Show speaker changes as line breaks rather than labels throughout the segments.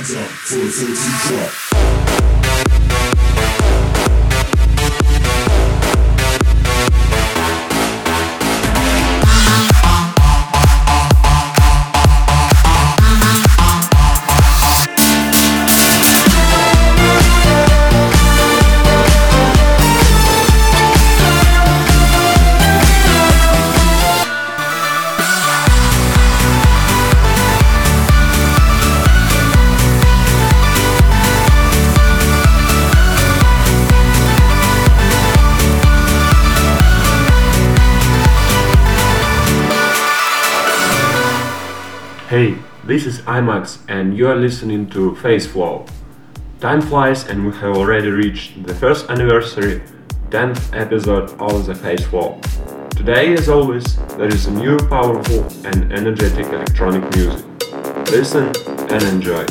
hands up for the 13 drop.
This is IMAX and you are listening to Face Flow. Time flies and we have already reached the first anniversary, 10th episode of the Face Flow. Today, as always, there is a new, powerful and energetic electronic music. Listen and enjoy.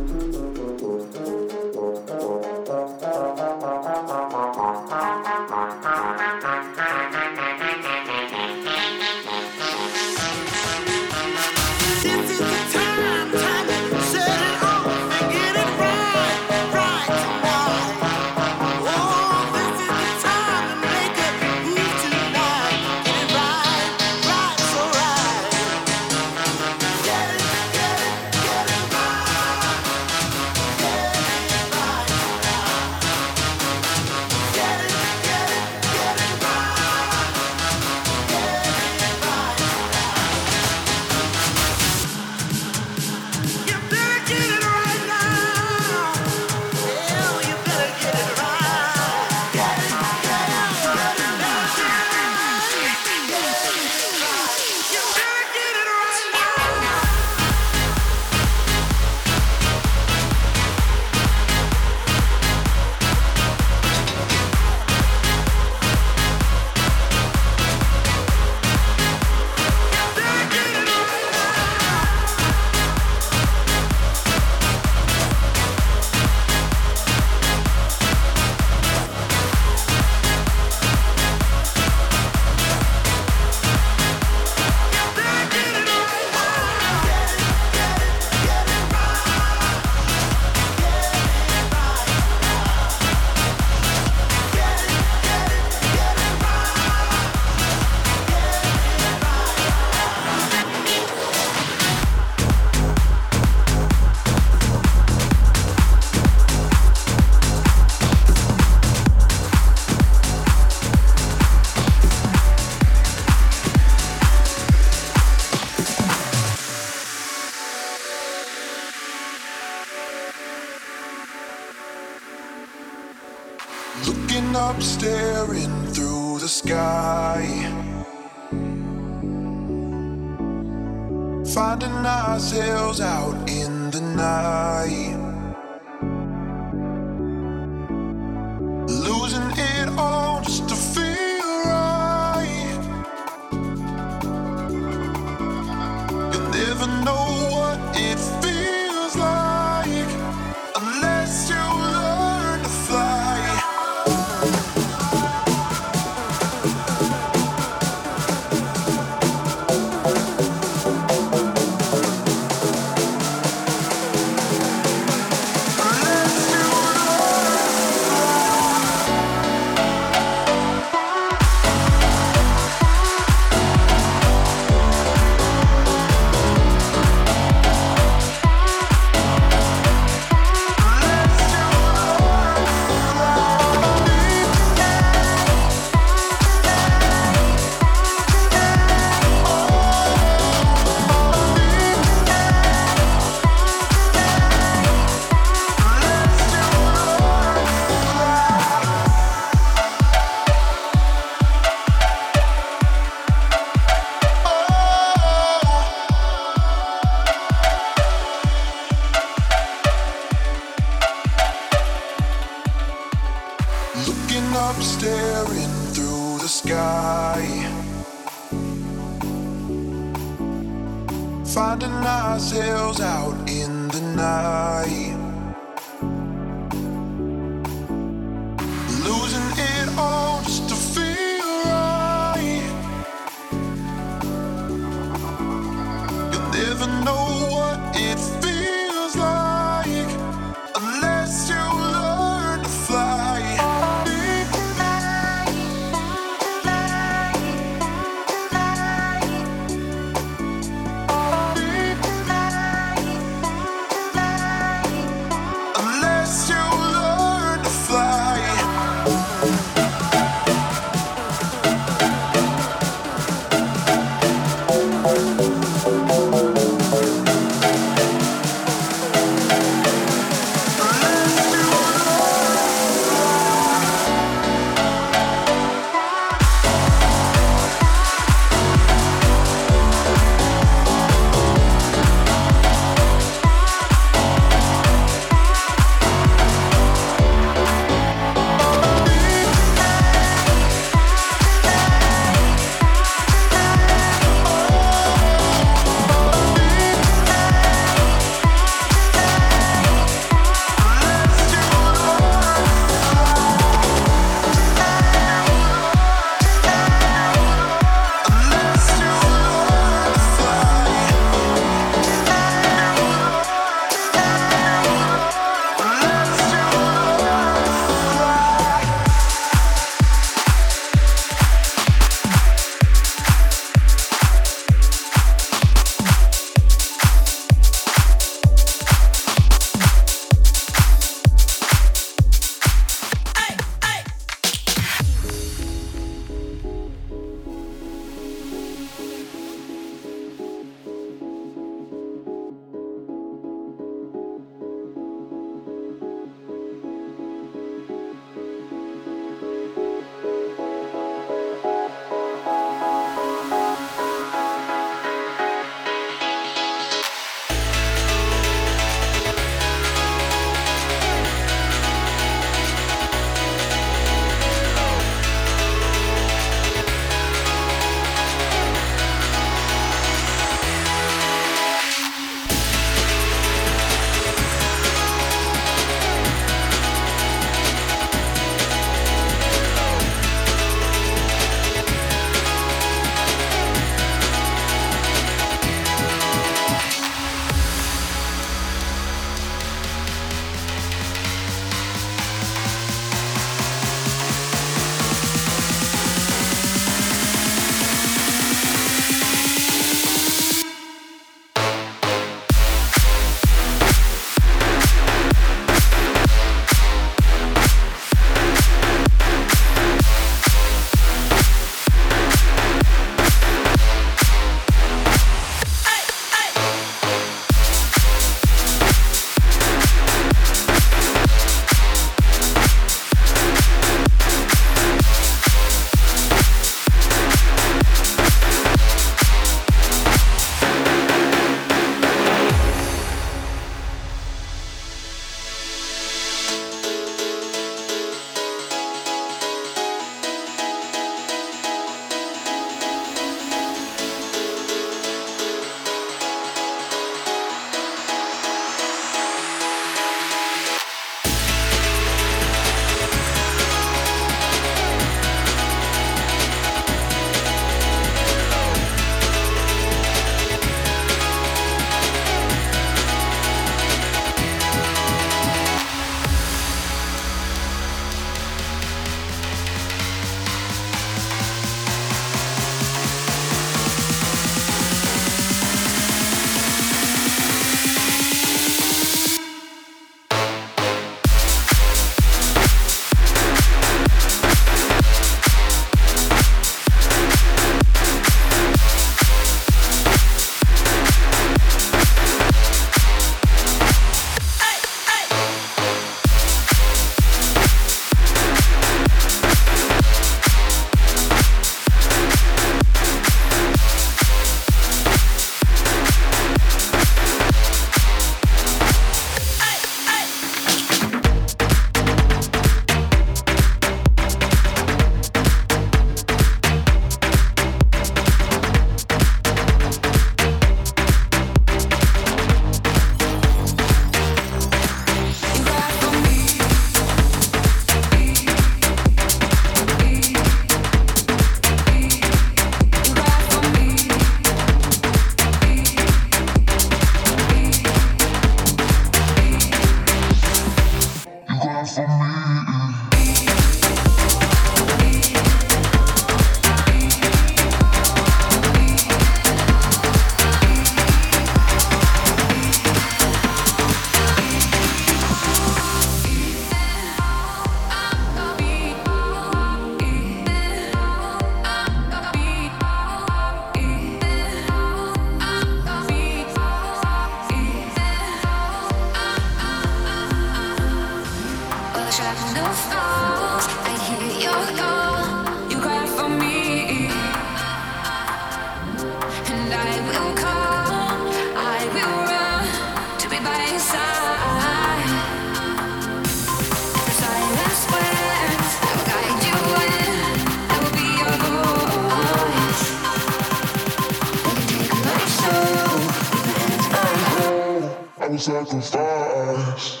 Sacrifice.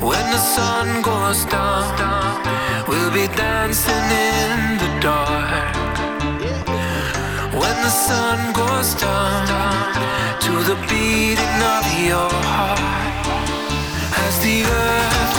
When the sun goes down, we'll be dancing in the dark. When the sun goes down to the beating of your heart, as the earth.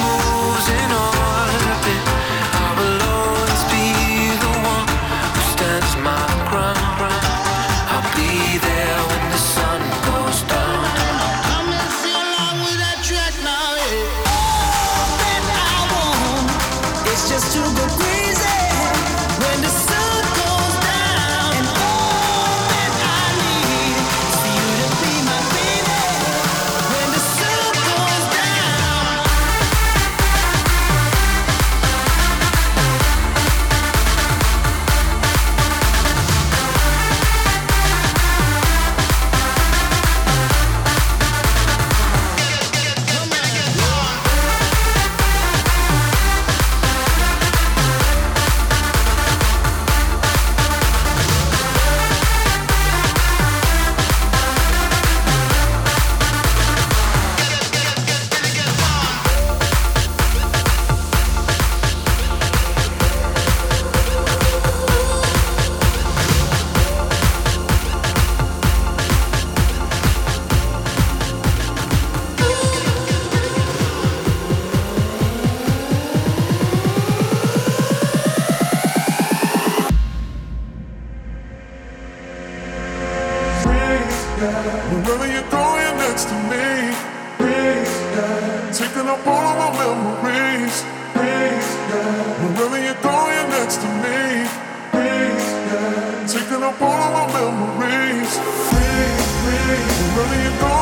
all my
memories.
Free, free, running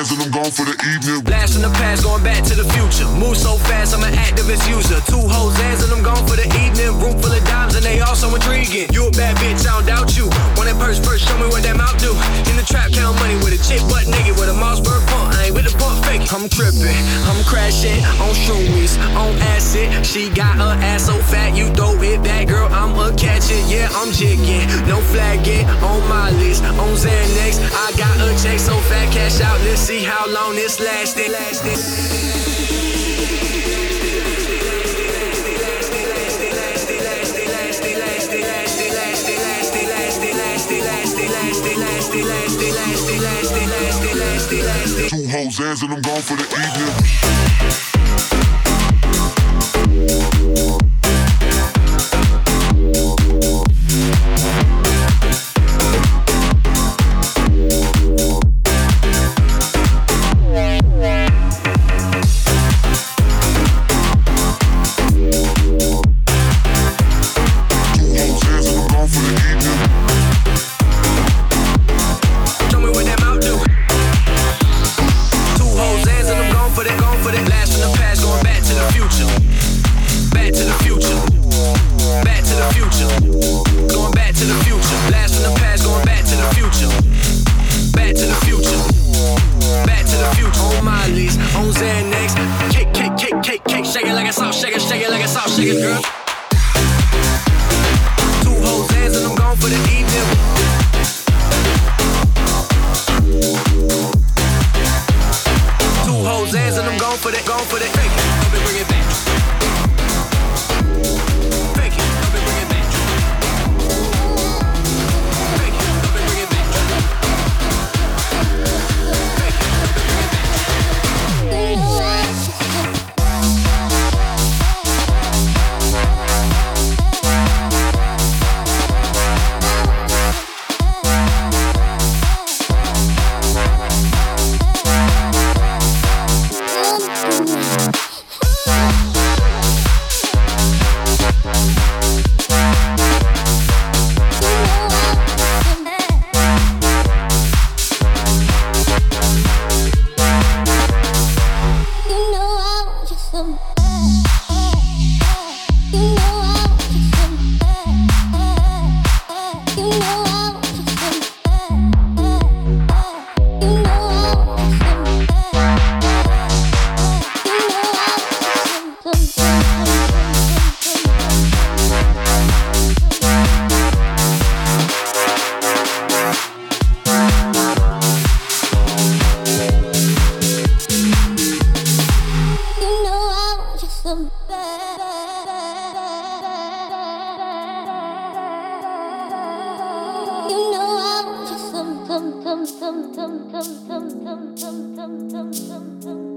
Hands and I'm gone for
the evening.
Blast from the past, going back to the future. Move so fast, I'm an Actavis user. Two hoes hands and I'm gone for the evening. Room full of dimes and they all so intriguing. You a bad bitch, I don't doubt you. Want that purse first, show me what that mouth do. In the trap, count money with a chick butt naked with a Mossberg pump. I ain't with the pump fake. I'm tripping, I'm crashing on shroomies, on acid. She got her ass so fat, you throw it back, girl. I'm a catch it, yeah, I'm jigging. No flagging on my list, on Xanax. I got a check so fat, cash out. Let's see how long this lasting. lasting.
Two hoes hands and I'm gone for the evening. For
that, gone for that. Blast from the past, going back to the future. Back to the future. Back to the future. Going back to the future. Blast from the past, going back to the future. Back to the future. Back to the future. Oh, on Miley's, on Xanax. Cake, cake, cake, cake, cake. Shake it like a salt, shake it, shake it like a salt, shake it, girl. Two hoes and I'm gone for the evening.
You know